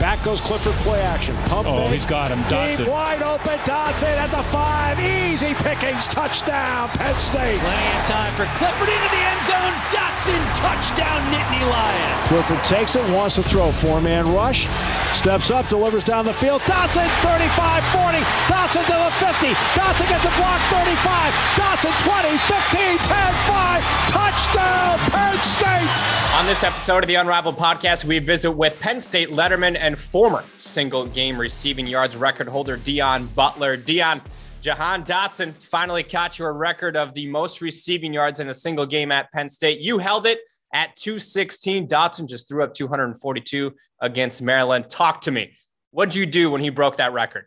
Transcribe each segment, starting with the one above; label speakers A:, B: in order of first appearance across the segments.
A: Back goes Clifford play action. Pump
B: Oh,
A: fake.
B: he's got him.
A: Deep, wide open. Dotson at the five. Easy pickings. Touchdown, Penn State.
C: Plenty of time for Clifford into the end zone. Dotson touchdown, Nittany Lions.
A: Clifford takes it, wants to throw. Four man rush. Steps up, delivers down the field. Dotson 35 40. Dotson to the 50. Dotson gets a block 35. Dotson 20, 15, 10, 5.
D: This episode of the Unrivaled Podcast, we visit with Penn State letterman and former single game receiving yards record holder Deon Butler. Deon, Jahan Dotson finally caught your record of the most receiving yards in a single game at Penn State. You held it at 216. Dotson just threw up 242 against Maryland. Talk to me. What'd you do when he broke that record?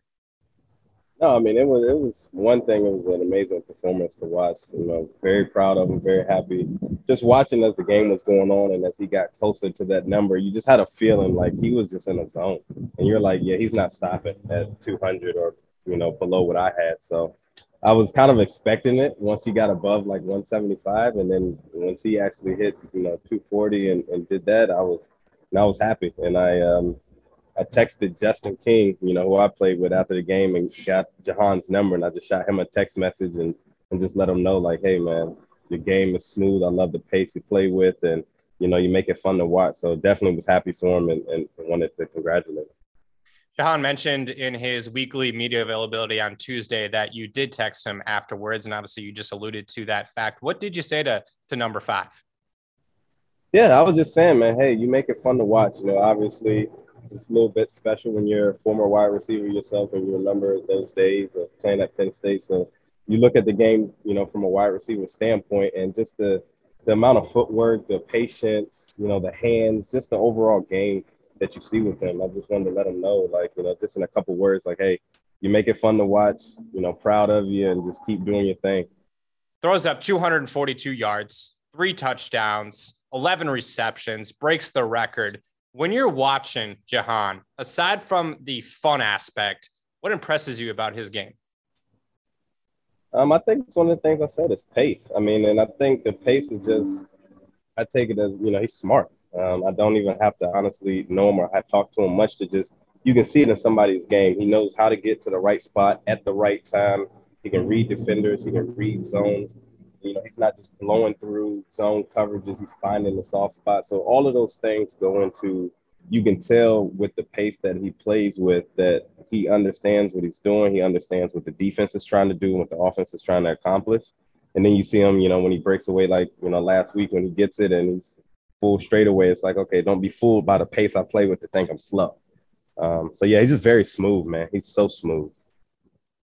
E: No, I mean it was it was one thing. It was an amazing performance to watch. You know, very proud of him, very happy. Just watching as the game was going on and as he got closer to that number, you just had a feeling like he was just in a zone, and you're like, yeah, he's not stopping at 200 or you know below what I had. So I was kind of expecting it once he got above like 175, and then once he actually hit you know 240 and, and did that, I was and I was happy, and I um I texted Justin King, you know, who I played with after the game and got Jahan's number and I just shot him a text message and, and just let him know like, hey man, your game is smooth. I love the pace you play with and you know, you make it fun to watch. So definitely was happy for him and, and wanted to congratulate him.
D: Jahan mentioned in his weekly media availability on Tuesday that you did text him afterwards, and obviously you just alluded to that fact. What did you say to to number five?
E: Yeah, I was just saying, man, hey, you make it fun to watch. You know, obviously it's a little bit special when you're a former wide receiver yourself and you remember those days of playing at Penn State. So you look at the game, you know, from a wide receiver standpoint and just the the amount of footwork, the patience, you know, the hands, just the overall game that you see with him. I just wanted to let him know, like, you know, just in a couple words, like, hey, you make it fun to watch, you know, proud of you and just keep doing your thing.
D: Throws up 242 yards, three touchdowns, 11 receptions, breaks the record. When you're watching Jahan, aside from the fun aspect, what impresses you about his game?
E: Um, I think it's one of the things I said is pace. I mean, and I think the pace is just, I take it as, you know, he's smart. Um, I don't even have to honestly know him or have talked to him much to just, you can see it in somebody's game. He knows how to get to the right spot at the right time. He can read defenders, he can read zones. You know, he's not just blowing through zone coverages, he's finding the soft spot. So all of those things go into you can tell with the pace that he plays with that he understands what he's doing. He understands what the defense is trying to do, and what the offense is trying to accomplish. And then you see him, you know, when he breaks away, like, you know, last week when he gets it and he's full straight away, it's like, okay, don't be fooled by the pace I play with to think I'm slow. Um, so, yeah, he's just very smooth, man. He's so smooth.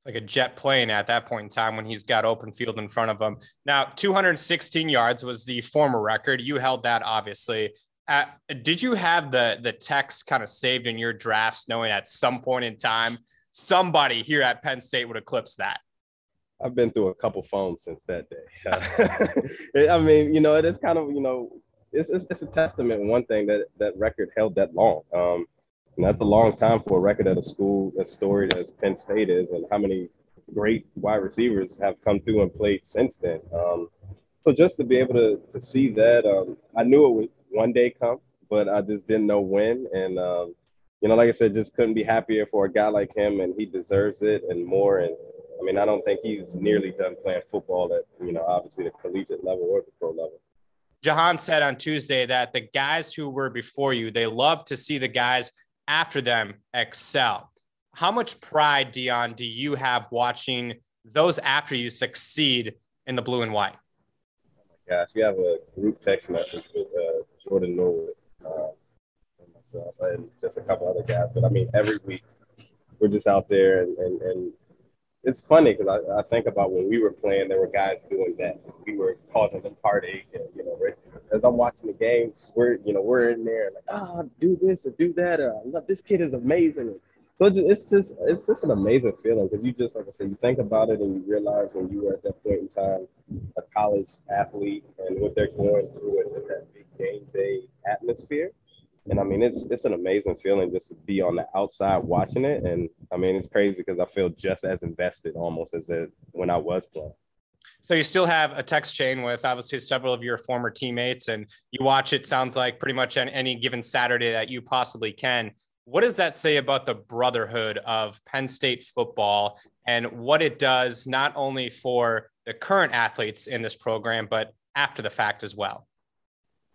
D: It's like a jet plane at that point in time when he's got open field in front of him. Now, 216 yards was the former record. You held that, obviously. Did you have the the text kind of saved in your drafts, knowing at some point in time somebody here at Penn State would eclipse that?
E: I've been through a couple phones since that day. I mean, you know, it is kind of, you know, it's, it's, it's a testament. One thing that that record held that long. Um, and that's a long time for a record at a school as storied as Penn State is, and how many great wide receivers have come through and played since then. Um, so just to be able to to see that, um, I knew it would one day come, but I just didn't know when. And um, you know, like I said, just couldn't be happier for a guy like him, and he deserves it and more. And I mean, I don't think he's nearly done playing football at you know, obviously the collegiate level or the pro level.
D: Jahan said on Tuesday that the guys who were before you, they love to see the guys after them excel. How much pride, Deon, do you have watching those after you succeed in the blue and white?
E: Oh my gosh, we have a group text message with uh, Jordan Norwood uh, and myself and just a couple other guys. But I mean, every week we're just out there and, and, and it's funny because I, I think about when we were playing, there were guys doing that. We were causing them heartache, and you know, as I'm watching the games, we're you know we're in there like, ah, oh, do this or do that, or love this kid is amazing. So it's just it's just an amazing feeling because you just like I said, you think about it and you realize when you were at that point in time, a college athlete and what they're going through in that big game day atmosphere. And I mean, it's it's an amazing feeling just to be on the outside watching it. And I mean, it's crazy because I feel just as invested almost as it, when I was playing.
D: So you still have a text chain with obviously several of your former teammates, and you watch it. Sounds like pretty much on any given Saturday that you possibly can. What does that say about the brotherhood of Penn State football and what it does not only for the current athletes in this program, but after the fact as well?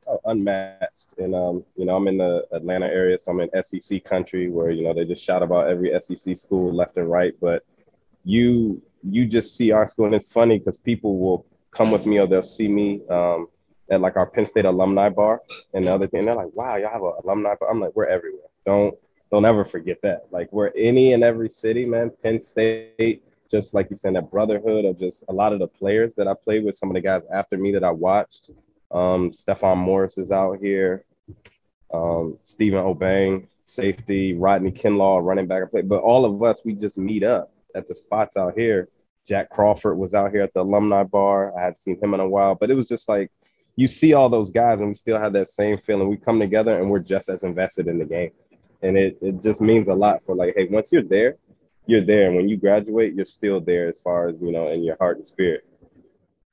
E: Oh, unmatched. And um, you know, I'm in the Atlanta area, so I'm in SEC country where you know they just shout about every SEC school left and right. But you you just see our school, and it's funny because people will come with me or they'll see me um, at like our Penn State alumni bar and the other thing. And they're like, "Wow, y'all have an alumni bar." I'm like, "We're everywhere. Don't don't ever forget that. Like we're any and every city, man. Penn State." Just like you said, that brotherhood of just a lot of the players that I played with, some of the guys after me that I watched, um, Stephon Morris is out here. Um, Stephen Obeng, safety. Rodney Kinlaw, running back. And play. But all of us, we just meet up at the spots out here. Jack Crawford was out here at the alumni bar. I had seen him in a while, but it was just like you see all those guys and we still have that same feeling. We come together and we're just as invested in the game. And it, it just means a lot for like, hey, once you're there, you're there. And when you graduate, you're still there as far as, you know, in your heart and spirit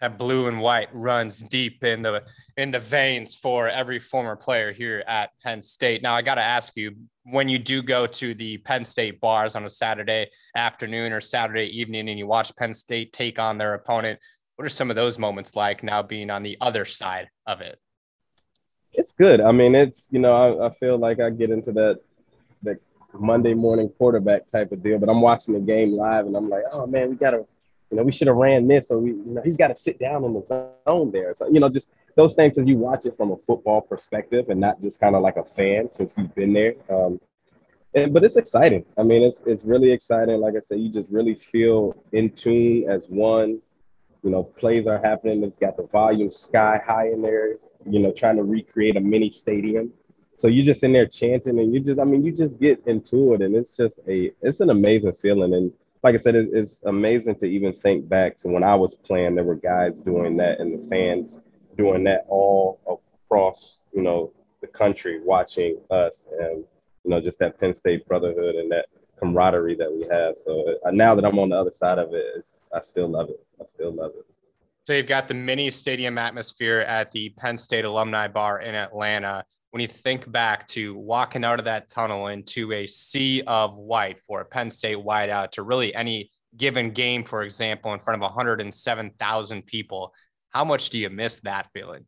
D: that blue and white runs deep in the in the veins for every former player here at Penn State. Now I got to ask you when you do go to the Penn State bars on a Saturday afternoon or Saturday evening and you watch Penn State take on their opponent, what are some of those moments like now being on the other side of it?
E: It's good. I mean, it's you know, I, I feel like I get into that that Monday morning quarterback type of deal, but I'm watching the game live and I'm like, oh man, we gotta you know, we should have ran this, or we, you know, he's got to sit down in the zone there. So, you know, just those things as you watch it from a football perspective and not just kind of like a fan since you've been there. Um, and, but it's exciting. I mean, it's it's really exciting. Like I said, you just really feel in tune as one. You know, plays are happening. They've got the volume sky high in there. You know, trying to recreate a mini stadium. So you're just in there chanting, and you just, I mean, you just get into it, and it's just a, it's an amazing feeling. And like I said, it's, it's amazing to even think back to when I was playing. There were guys doing that, and the fans doing that all across, you know, the country, watching us, and you know, just that Penn State brotherhood and that camaraderie that we have. So uh, now that I'm on the other side of it, I still love it. I still love it.
D: So you've got the mini stadium atmosphere at the Penn State Alumni Bar in Atlanta when you think back to walking out of that tunnel into a sea of white for a Penn State whiteout to really any given game, for example, in front of 107,000 people, how much do you miss that feeling?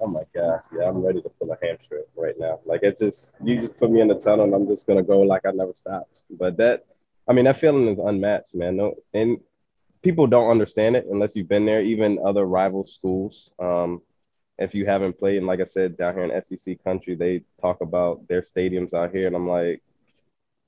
E: Oh my gosh, yeah, I'm ready to pull a hamstring right now. Like it's just you just put me in the tunnel and I'm just gonna go like I never stopped. But that, I mean, that feeling is unmatched, man. No, and people don't understand it unless you've been there. Even other rival schools, um, if you haven't played, and like I said, down here in SEC country, they talk about their stadiums out here, and I'm like,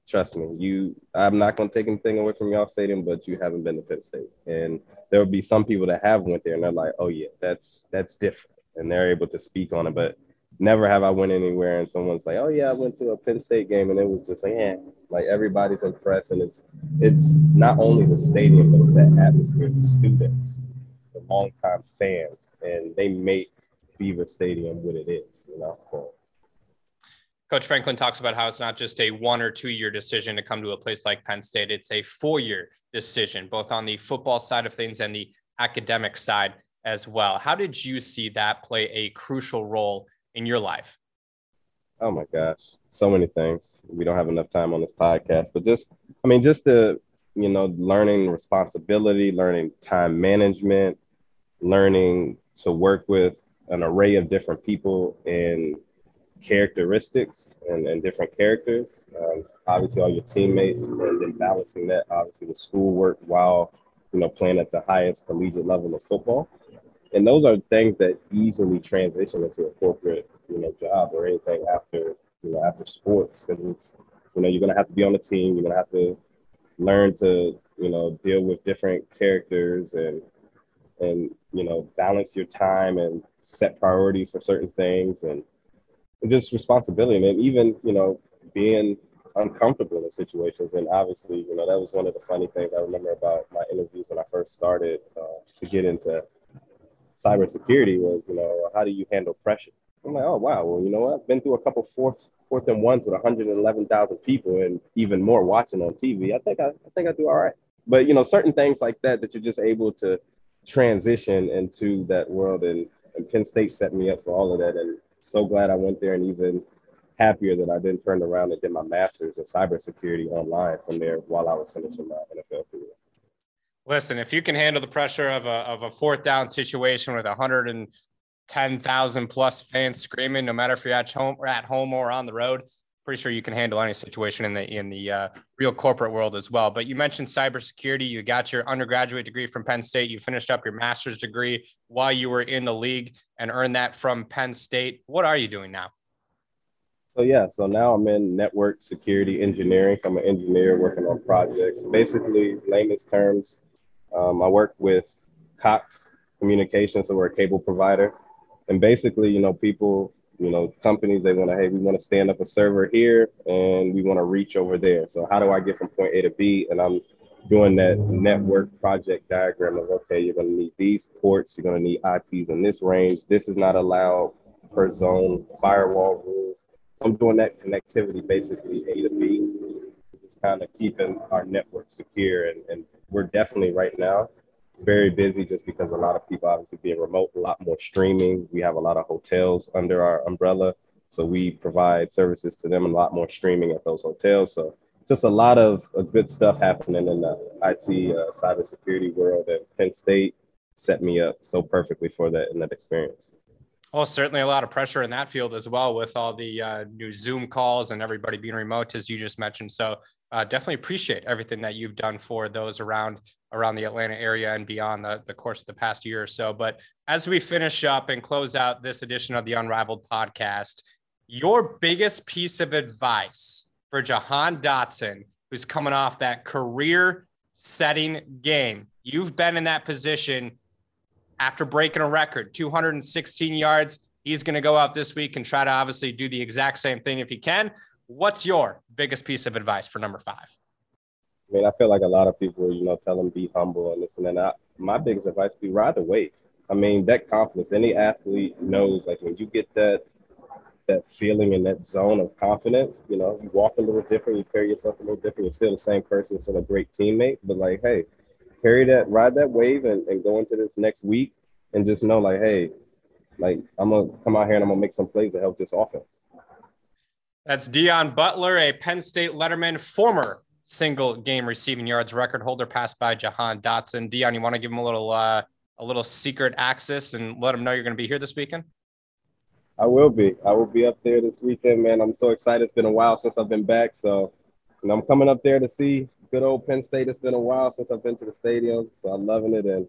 E: trust me, you, I'm not to take anything away from y'all stadium, but you haven't been to Penn State, and there will be some people that have went there, and they're like, oh yeah, that's that's different, and they're able to speak on it, but never have I went anywhere and someone's like, oh yeah, I went to a Penn State game, and it was just like, yeah, like everybody's impressed, and it's it's not only the stadium, but it's that atmosphere, the students, the longtime fans, and they make Beaver Stadium what it is, you know. So
D: Coach Franklin talks about how it's not just a one or two year decision to come to a place like Penn State. It's a four year decision, both on the football side of things and the academic side as well. How did you see that play a crucial role in your life?
E: Oh my gosh, so many things. We don't have enough time on this podcast, but just, I mean, just the, you know, learning responsibility, learning time management, learning to work with an array of different people and characteristics and, and different characters. Um, obviously, all your teammates, and then balancing that obviously with schoolwork while you know playing at the highest collegiate level of football. And those are things that easily transition into a corporate you know job or anything after you know after sports because it's you know you're gonna have to be on the team. You're gonna have to learn to you know deal with different characters and and you know balance your time and set priorities for certain things and just responsibility. And even you know being uncomfortable in situations. And obviously you know that was one of the funny things i remember about my interviews when i first started uh, to get into cybersecurity was you know how do you handle pressure? I'm like oh wow. Well you know what? I've been through a couple fourth fourth and ones with 111000 people and even more watching on tv i think I, I think i do all right. But you know certain things like that that you're just able to transition into that world and and Penn State set me up for all of that. And so glad I went there and even happier that I then turned around and did my master's in cybersecurity online from there while I was finishing my NFL career.
D: Listen, if you can handle the pressure of a, of a fourth down situation with 110,000 plus fans screaming, no matter if you're at home or at home or on the road, pretty sure you can handle any situation in the in the uh, real corporate world as well. But you mentioned cybersecurity. You got your undergraduate degree from Penn State. You finished up your master's degree while you were in the league and earned that from Penn State. What are you doing now?
E: So yeah, so now I'm in network security engineering. I'm an engineer working on projects. Basically, layman's terms, um, I work with Cox Communications, so we're a cable provider. And basically, you know, people, you know, companies, they want to, hey, we want to stand up a server here and we want to reach over there. So how do I get from point A to B? And I'm doing that network project diagram of, okay, you're going to need these ports, you're going to need IPs in this range. This is not allowed per zone firewall rules. So I'm doing that connectivity basically A to B, just kind of keeping our network secure. And, and we're definitely right now very busy just because a lot of people obviously being remote, a lot more streaming. We have a lot of hotels under our umbrella. So we provide services to them and a lot more streaming at those hotels. So just a lot of good stuff happening in the IT uh, cybersecurity world. And Penn State set me up so perfectly for that in that experience.
D: Well, certainly a lot of pressure in that field as well with all the uh, new Zoom calls and everybody being remote, as you just mentioned. So uh, definitely appreciate everything that you've done for those around around the Atlanta area and beyond the, the course of the past year or so. But as we finish up and close out this edition of the Unrivaled podcast, your biggest piece of advice for Jahan Dotson, who's coming off that career setting game. You've been in that position after breaking a record, 216 yards. He's going to go out this week and try to obviously do the exact same thing if he can. What's your biggest piece of advice for number five?
E: I mean, I feel like a lot of people, you know, tell them be humble and this and that. my biggest advice be ride the wave. I mean, that confidence. Any athlete knows, like when you get that that feeling in that zone of confidence, you know, you walk a little different, you carry yourself a little different. You're still the same person, still a great teammate. But like, hey, carry that, ride that wave, and, and go into this next week, and just know, like, hey, like I'm gonna come out here and I'm gonna make some plays to help this offense.
D: That's Deon Butler, a Penn State Letterman, former single game receiving yards record holder, passed by Jahan Dotson. Deon, you want to give him a little uh, a little secret access and let him know you're going to be here this weekend?
E: I will be. I will be up there this weekend, man. I'm so excited. It's been a while since I've been back, so and I'm coming up there to see good old Penn State. It's been a while since I've been to the stadium, so I'm loving it and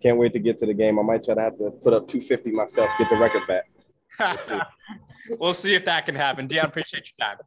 E: can't wait to get to the game. I might try to have to put up 250 myself, get the record back.
D: We'll see, we'll see if that can happen. Deon, appreciate your time.